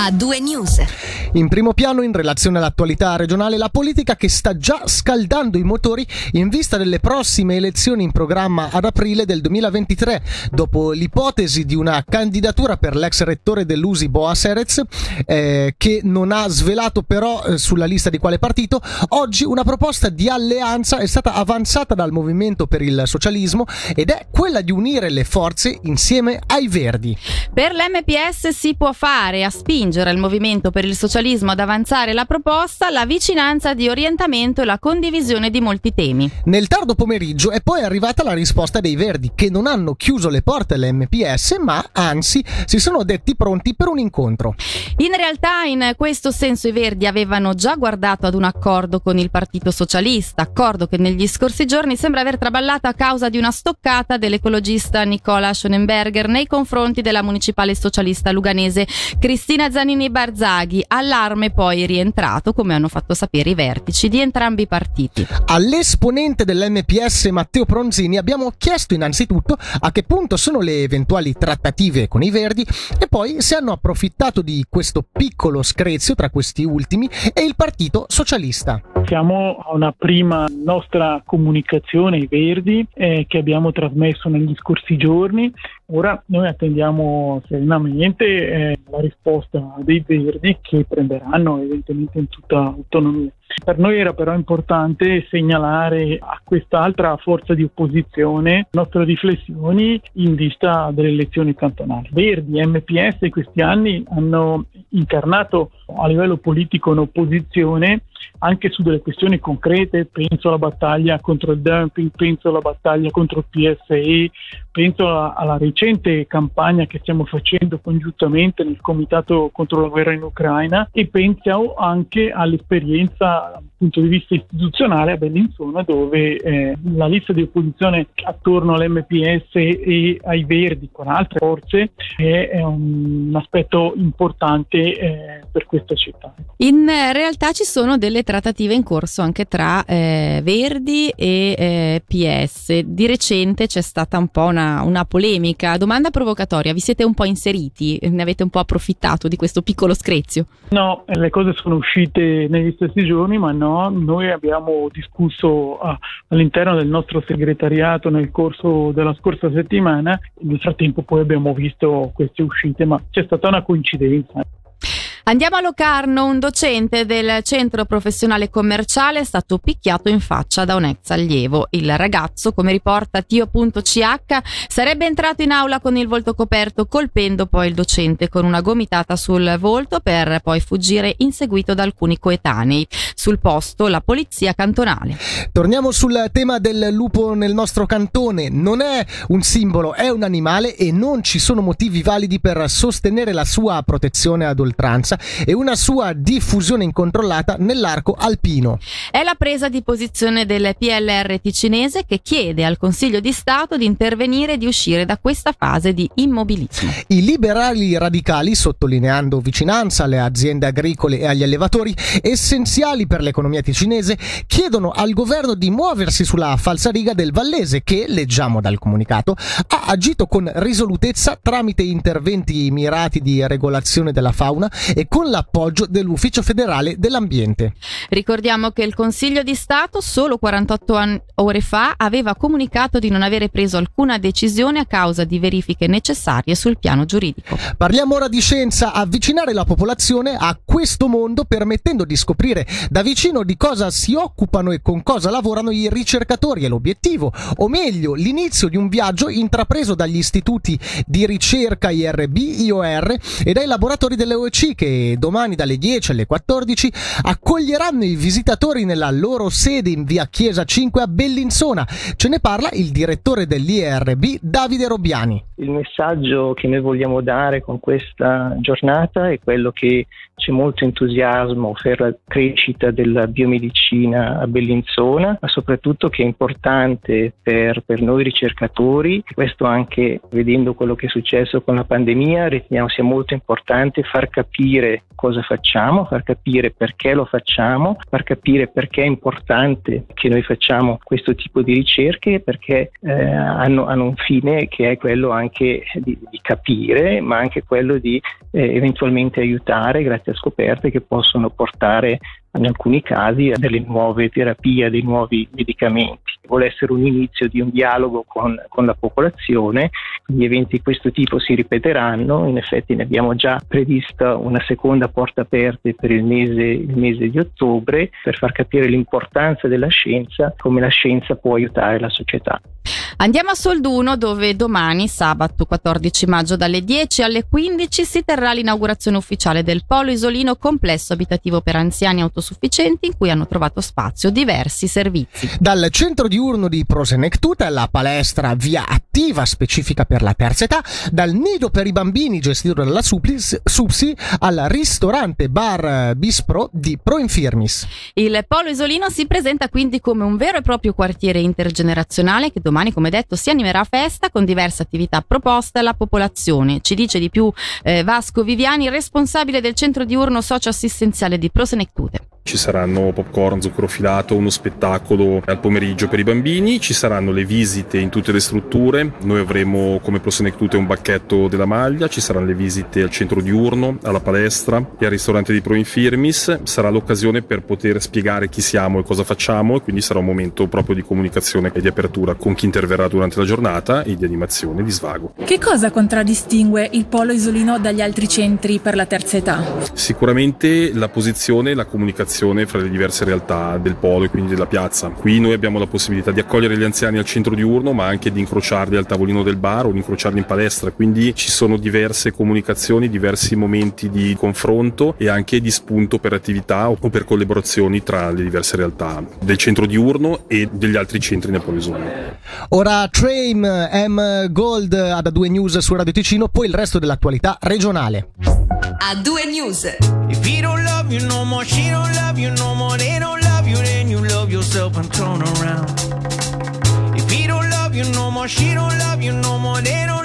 a due news. In primo piano, in relazione all'attualità regionale, la politica che sta già scaldando i motori in vista delle prossime elezioni in programma ad aprile del 2023. Dopo l'ipotesi di una candidatura per l'ex rettore dell'USI Boa Serez, eh, che non ha svelato però eh, sulla lista di quale partito, oggi una proposta di alleanza è stata avanzata dal Movimento per il Socialismo ed è quella di unire le forze insieme ai Verdi. Per l'MPS si può fare a spingere spingere il movimento per il socialismo ad avanzare la proposta, la vicinanza di orientamento e la condivisione di molti temi. Nel tardo pomeriggio è poi arrivata la risposta dei Verdi, che non hanno chiuso le porte all'MPS, ma anzi si sono detti pronti per un incontro. In realtà, in questo senso, i Verdi avevano già guardato ad un accordo con il Partito Socialista, accordo che negli scorsi giorni sembra aver traballato a causa di una stoccata dell'ecologista Nicola Schonenberger nei confronti della municipale socialista luganese Cristina Zanini. Zanini Barzaghi, allarme poi rientrato, come hanno fatto sapere i vertici di entrambi i partiti. All'esponente dell'MPS Matteo Pronzini abbiamo chiesto innanzitutto a che punto sono le eventuali trattative con i Verdi e poi se hanno approfittato di questo piccolo screzio tra questi ultimi e il Partito Socialista. Siamo a una prima nostra comunicazione ai Verdi eh, che abbiamo trasmesso negli scorsi giorni. Ora noi attendiamo serenamente eh, la risposta dei Verdi che prenderanno evidentemente in tutta autonomia. Per noi era però importante segnalare a quest'altra forza di opposizione le nostre riflessioni in vista delle elezioni cantonali. Verdi e MPS in questi anni hanno incarnato a livello politico un'opposizione anche su delle questioni concrete, penso alla battaglia contro il dumping, penso alla battaglia contro il PSE, penso alla, alla recente campagna che stiamo facendo congiuntamente nel Comitato contro la guerra in Ucraina e penso anche all'esperienza dal punto di vista istituzionale a Bellinzona dove eh, la lista di opposizione attorno all'MPS e ai Verdi con altre forze è, è un, aspetto importante eh, per questa città. In realtà ci sono delle trattative in corso anche tra eh, Verdi e eh, PS. Di recente c'è stata un po' una, una, polemica. Domanda provocatoria: vi siete un po' inseriti? Ne avete un po' approfittato di questo piccolo screzio? No, le cose sono uscite negli stessi giorni, ma no, noi abbiamo discusso ah, all'interno del nostro segretariato nel corso della scorsa settimana. Nel frattempo poi abbiamo visto queste uscite, ma c'è stata una coincidenza. Andiamo a Locarno, un docente del centro professionale commerciale è stato picchiato in faccia da un ex allievo. Il ragazzo, come riporta Tio.ch, sarebbe entrato in aula con il volto coperto, colpendo poi il docente con una gomitata sul volto per poi fuggire inseguito da alcuni coetanei. Sul posto la polizia cantonale. Torniamo sul tema del lupo nel nostro cantone. Non è un simbolo, è un animale e non ci sono motivi validi per sostenere la sua protezione ad oltranza e una sua diffusione incontrollata nell'arco alpino. È la presa di posizione del PLR ticinese che chiede al Consiglio di Stato di intervenire e di uscire da questa fase di immobilismo. I liberali radicali, sottolineando vicinanza alle aziende agricole e agli allevatori, essenziali per l'economia ticinese, chiedono al governo di muoversi sulla falsariga del Vallese che, leggiamo dal comunicato, ha agito con risolutezza tramite interventi mirati di regolazione della fauna e con l'appoggio dell'Ufficio federale dell'ambiente. Ricordiamo che il Consiglio di Stato solo 48 anni, ore fa aveva comunicato di non avere preso alcuna decisione a causa di verifiche necessarie sul piano giuridico. Parliamo ora di scienza, avvicinare la popolazione a questo mondo permettendo di scoprire da vicino di cosa si occupano e con cosa lavorano i ricercatori è l'obiettivo, o meglio l'inizio di un viaggio intrapreso dagli istituti di ricerca IRB, IOR e dai laboratori delle OEC che domani dalle 10 alle 14 accoglieranno i visitatori nella loro sede in via Chiesa 5 a Bellinzona. Ce ne parla il direttore dell'IRB Davide Robbiani. Il messaggio che noi vogliamo dare con questa giornata è quello che c'è molto entusiasmo per la crescita della biomedicina a Bellinzona, ma soprattutto che è importante per, per noi ricercatori, questo anche vedendo quello che è successo con la pandemia, riteniamo sia molto importante far capire capire cosa facciamo, far capire perché lo facciamo, far capire perché è importante che noi facciamo questo tipo di ricerche, perché eh, hanno, hanno, un fine che è quello anche di, di capire, ma anche quello di eh, eventualmente aiutare grazie a scoperte che possono portare in alcuni casi a delle nuove terapie, a dei nuovi medicamenti. Vuole essere un inizio di un dialogo con, con la popolazione, gli eventi di questo tipo si ripeteranno, in effetti ne abbiamo già prevista una seconda porta aperta per il mese, il mese di ottobre per far capire l'importanza della scienza, come la scienza può aiutare la società. Andiamo a Solduno dove domani, sabato 14 maggio dalle 10 alle 15 si terrà l'inaugurazione ufficiale del Polo Isolino complesso abitativo per anziani autosufficienti in cui hanno trovato spazio diversi servizi. Dal centro diurno di Prosenectuta alla palestra via attiva specifica per la terza età, dal nido per i bambini gestito dalla Supsi al ristorante bar Bispro di Pro Infirmis. Il Polo Isolino si presenta quindi come un vero e proprio quartiere intergenerazionale che domani come detto, si animerà a festa con diverse attività proposte alla popolazione. Ci dice di più eh, Vasco Viviani, responsabile del centro diurno socio-assistenziale di Prosenectute. Ci saranno popcorn, zucchero filato, uno spettacolo al pomeriggio per i bambini, ci saranno le visite in tutte le strutture, noi avremo come Prosenectute un bacchetto della maglia, ci saranno le visite al centro diurno, alla palestra e al ristorante di Pro Infirmis, sarà l'occasione per poter spiegare chi siamo e cosa facciamo e quindi sarà un momento proprio di comunicazione e di apertura con chi interverrà durante la giornata e di animazione e di svago. Che cosa contraddistingue il polo isolino dagli altri centri per la terza età? Sicuramente la posizione e la comunicazione fra le diverse realtà del polo e quindi della piazza. Qui noi abbiamo la possibilità di accogliere gli anziani al centro diurno, ma anche di incrociarli al tavolino del bar o di incrociarli in palestra, quindi ci sono diverse comunicazioni, diversi momenti di confronto e anche di spunto per attività o per collaborazioni tra le diverse realtà del centro diurno e degli altri centri isolino. Ora Trame M Gold ad A2 News su Radio Ticino, poi il resto dell'attualità regionale. A2 News. Love you no more, she don't love you no more, they don't love you, then you love yourself and turn around. If he don't love you no more, she don't love you no more, they don't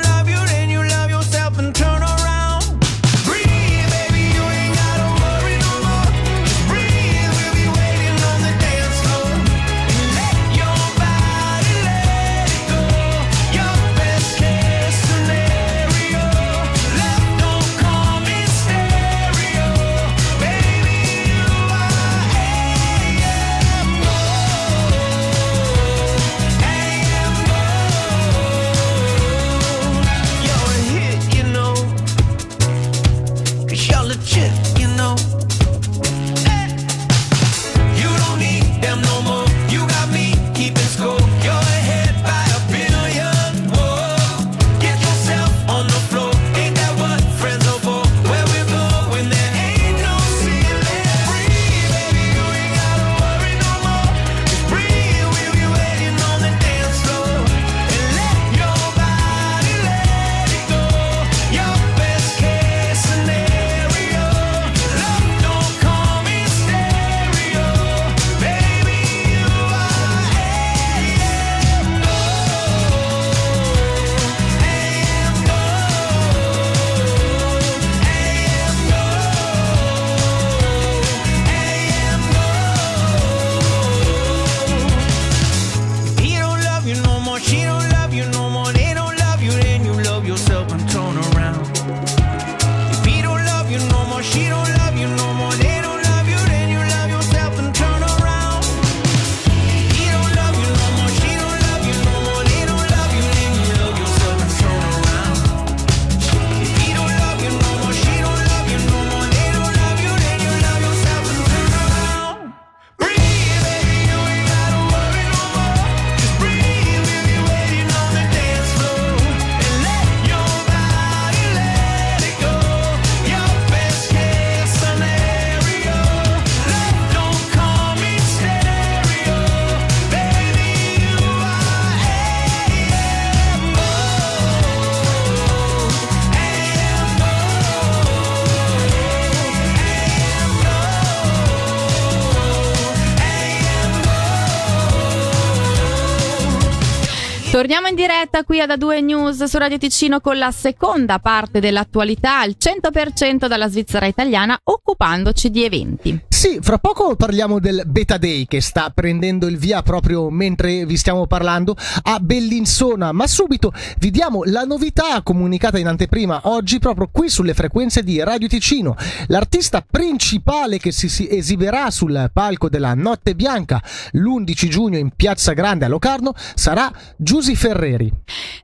Torniamo in diretta qui ad A2 News su Radio Ticino con la seconda parte dell'attualità al 100% dalla Svizzera italiana occupandoci di eventi. Sì, fra poco parliamo del Beta Day che sta prendendo il via proprio mentre vi stiamo parlando a Bellinzona, ma subito vi diamo la novità comunicata in anteprima oggi proprio qui sulle frequenze di Radio Ticino. L'artista principale che si, si esibirà sul palco della Notte Bianca l'11 giugno in Piazza Grande a Locarno sarà Giuseppe Susi Ferreri.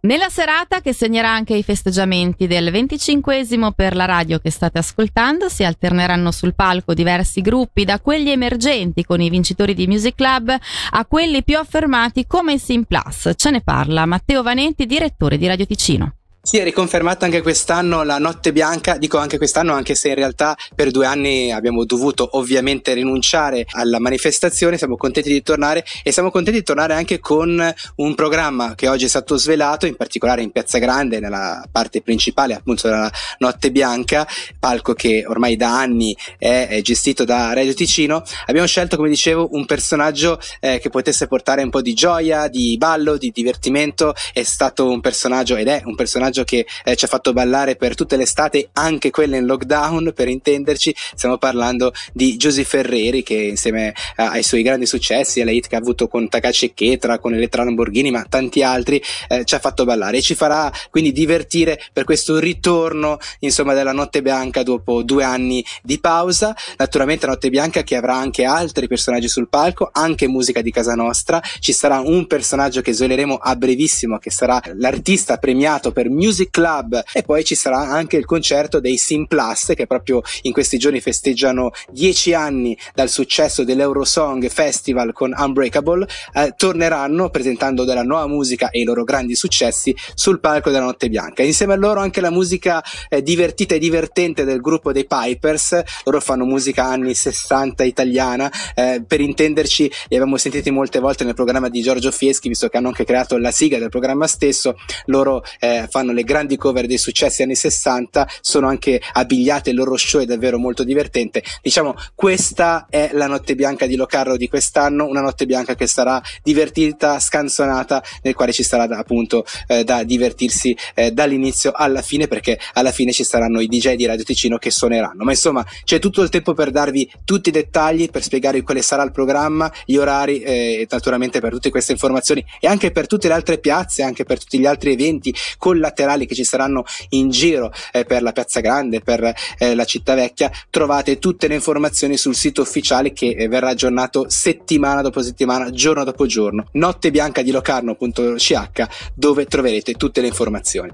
Nella serata che segnerà anche i festeggiamenti del 25 per la radio che state ascoltando, si alterneranno sul palco diversi gruppi, da quelli emergenti con i vincitori di Music Club a quelli più affermati come i Sim Plus. Ce ne parla Matteo Vanetti, direttore di Radio Ticino. Sì, è riconfermata anche quest'anno la notte bianca, dico anche quest'anno anche se in realtà per due anni abbiamo dovuto ovviamente rinunciare alla manifestazione, siamo contenti di tornare e siamo contenti di tornare anche con un programma che oggi è stato svelato, in particolare in Piazza Grande, nella parte principale appunto della notte bianca, palco che ormai da anni è gestito da Radio Ticino. Abbiamo scelto, come dicevo, un personaggio eh, che potesse portare un po' di gioia, di ballo, di divertimento, è stato un personaggio ed è un personaggio personaggio che eh, ci ha fatto ballare per tutte le estate, anche quelle in lockdown, per intenderci. Stiamo parlando di Giusy Ferreri che insieme a, ai suoi grandi successi, alla hit che ha avuto con Takashi Ketra, con Elettra Lamborghini, ma tanti altri, eh, ci ha fatto ballare e ci farà quindi divertire per questo ritorno, insomma, della Notte Bianca dopo due anni di pausa. Naturalmente Notte Bianca che avrà anche altri personaggi sul palco, anche musica di casa nostra. Ci sarà un personaggio che sveleremo a brevissimo, che sarà l'artista premiato per Music Club. E poi ci sarà anche il concerto dei Sim Plus che proprio in questi giorni festeggiano dieci anni dal successo dell'Eurosong Festival con Unbreakable eh, torneranno presentando della nuova musica e i loro grandi successi sul palco della Notte Bianca. Insieme a loro anche la musica eh, divertita e divertente del gruppo dei Pipers. Loro fanno musica anni 60 italiana. Eh, per intenderci li abbiamo sentiti molte volte nel programma di Giorgio Fieschi visto che hanno anche creato la sigla del programma stesso. Loro eh, fanno fanno le grandi cover dei successi anni 60, sono anche abbigliate, il loro show è davvero molto divertente. Diciamo, questa è la notte bianca di Locarro di quest'anno, una notte bianca che sarà divertita, scanzonata, nel quale ci sarà appunto eh, da divertirsi eh, dall'inizio alla fine, perché alla fine ci saranno i DJ di Radio Ticino che suoneranno. Ma insomma, c'è tutto il tempo per darvi tutti i dettagli, per spiegare quale sarà il programma, gli orari eh, e naturalmente per tutte queste informazioni e anche per tutte le altre piazze, anche per tutti gli altri eventi con laterali che ci saranno in giro eh, per la Piazza Grande, per eh, la città vecchia, trovate tutte le informazioni sul sito ufficiale che eh, verrà aggiornato settimana dopo settimana, giorno dopo giorno. Notte di Locarno.ch dove troverete tutte le informazioni.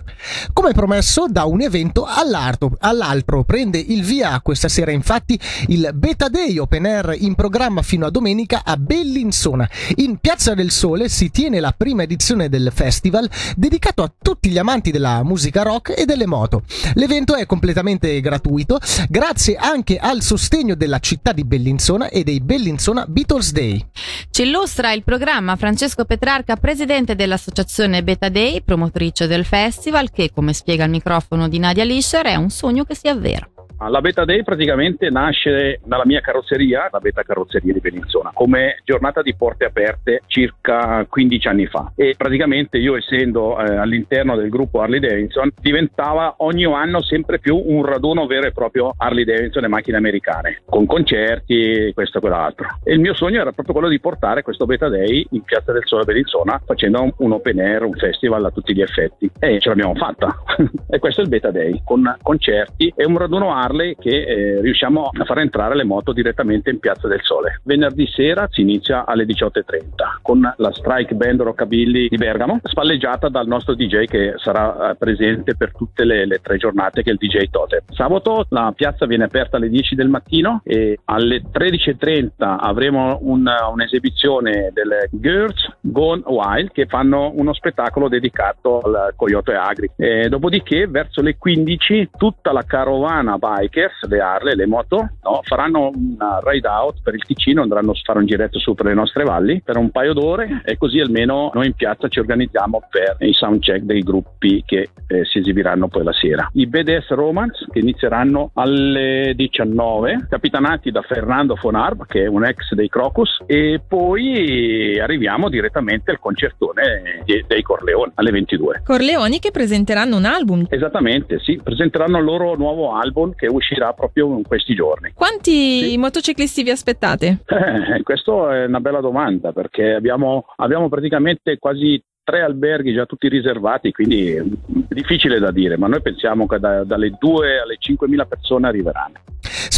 Come promesso, da un evento all'altro, all'altro prende il via questa sera infatti il Beta Day Open Air in programma fino a domenica a Bellinzona. In Piazza del Sole si tiene la prima edizione del festival dedicato a tutti gli amanti della musica rock e delle moto. L'evento è completamente gratuito, grazie anche al sostegno della città di Bellinzona e dei Bellinzona Beatles Day. Ci illustra il programma Francesco Petrarca, presidente dell'associazione Beta Day, promotrice del festival, che, come spiega il microfono di Nadia Lischer, è un sogno che si avvera. La Beta Day praticamente nasce dalla mia carrozzeria, la Beta Carrozzeria di Bellinzona, come giornata di porte aperte circa 15 anni fa. E praticamente io essendo eh, all'interno del gruppo Harley Davidson diventava ogni anno sempre più un raduno vero e proprio Harley Davidson e macchine americane, con concerti, questo e quell'altro. E il mio sogno era proprio quello di portare questo Beta Day in Piazza del Sole Bellinzona facendo un open air, un festival a tutti gli effetti. E ce l'abbiamo fatta. e questo è il Beta Day, con concerti e un raduno Harley che eh, riusciamo a far entrare le moto direttamente in Piazza del Sole. Venerdì sera si inizia alle 18.30 con la Strike Band Rockabilly di Bergamo, spalleggiata dal nostro DJ che sarà eh, presente per tutte le, le, tre giornate che è il DJ Tote. Sabato la piazza viene aperta alle 10 del mattino e alle 13.30 avremo un, un'esibizione delle Girls Gone Wild che fanno uno spettacolo dedicato al Coyote Agri. E dopodiché verso le 15 tutta la carovana va bikers, le Harley, le moto, no? faranno una ride out per il Ticino, andranno a fare un giretto su per le nostre valli per un paio d'ore e così almeno noi in piazza ci organizziamo per i soundcheck dei gruppi che eh, si esibiranno poi la sera. I BDS Romance che inizieranno alle 19, capitanati da Fernando Fonarb che è un ex dei Crocus e poi arriviamo direttamente al concertone dei Corleone alle 22. Corleoni che presenteranno un album. Esattamente, sì, presenteranno il loro nuovo album che uscirà proprio in questi giorni. Quanti sì. motociclisti vi aspettate? Eh, questa è una bella domanda perché abbiamo, abbiamo praticamente quasi tre alberghi già tutti riservati, quindi è difficile da dire, ma noi pensiamo che da, dalle 2 alle 5.000 persone arriveranno.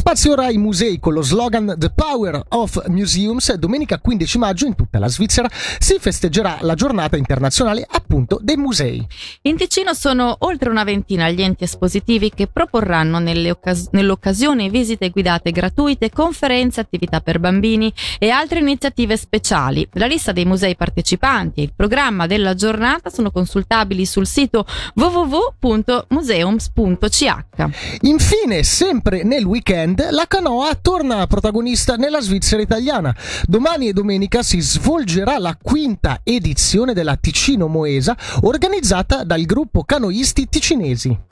Spazio ora ai musei con lo slogan The Power of Museums. Domenica 15 maggio in tutta la Svizzera si festeggerà la giornata internazionale appunto dei musei. In Ticino sono oltre una ventina gli enti espositivi che proporranno occas- nell'occasione visite guidate gratuite, conferenze, attività per bambini e altre iniziative speciali. La lista dei musei partecipanti e il programma della giornata sono consultabili sul sito www.museums.ch. Infine, sempre nel weekend, la canoa torna protagonista nella Svizzera italiana. Domani e domenica si svolgerà la quinta edizione della Ticino Moesa, organizzata dal gruppo canoisti ticinesi.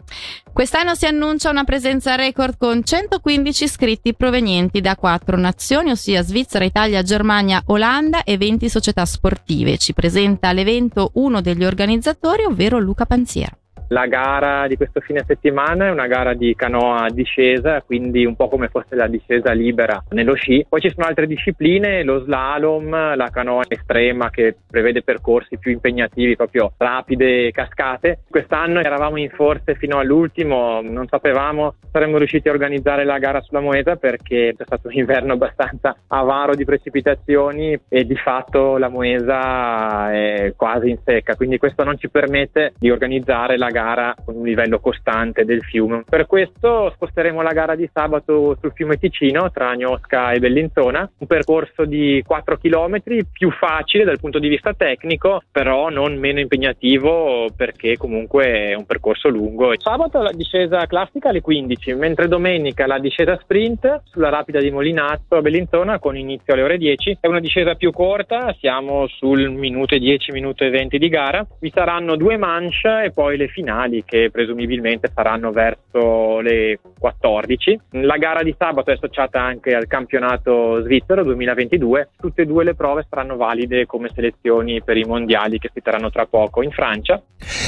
Quest'anno si annuncia una presenza record con 115 iscritti provenienti da quattro nazioni, ossia Svizzera, Italia, Germania, Olanda e 20 società sportive. Ci presenta l'evento uno degli organizzatori, ovvero Luca Panziera. La gara di questo fine settimana è una gara di canoa discesa, quindi un po' come fosse la discesa libera nello sci. Poi ci sono altre discipline, lo slalom, la canoa estrema che prevede percorsi più impegnativi, proprio rapide cascate. Quest'anno eravamo in forze fino all'ultimo, non sapevamo se saremmo riusciti a organizzare la gara sulla Moesa perché c'è stato un inverno abbastanza avaro di precipitazioni e di fatto la Moesa è quasi in secca, quindi questo non ci permette di organizzare la gara con un livello costante del fiume. Per questo sposteremo la gara di sabato sul fiume Ticino tra Agnosca e Bellinzona, un percorso di 4 km più facile dal punto di vista tecnico, però non meno impegnativo perché comunque è un percorso lungo. Sabato la discesa classica alle 15, mentre domenica la discesa sprint sulla rapida di Molinazzo a Bellinzona con inizio alle ore 10. È una discesa più corta, siamo sul minuto e 10, minuto e 20 di gara. Vi saranno due manche e poi le finali finali che presumibilmente saranno verso le 14. La gara di sabato è associata anche al campionato svizzero 2022. Tutte e due le prove saranno valide come selezioni per i mondiali che si terranno tra poco in Francia.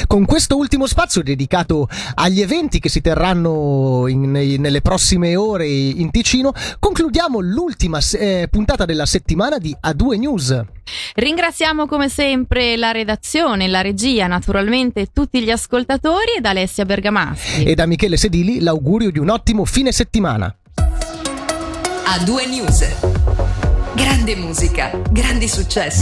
Con questo ultimo spazio dedicato agli eventi che si terranno in, nelle prossime ore in Ticino, concludiamo l'ultima eh, puntata della settimana di A2 News. Ringraziamo come sempre la redazione, la regia, naturalmente tutti gli ascoltatori ed Alessia Bergamaschi. E da Michele Sedili l'augurio di un ottimo fine settimana. A due news. Grande musica, grandi successi.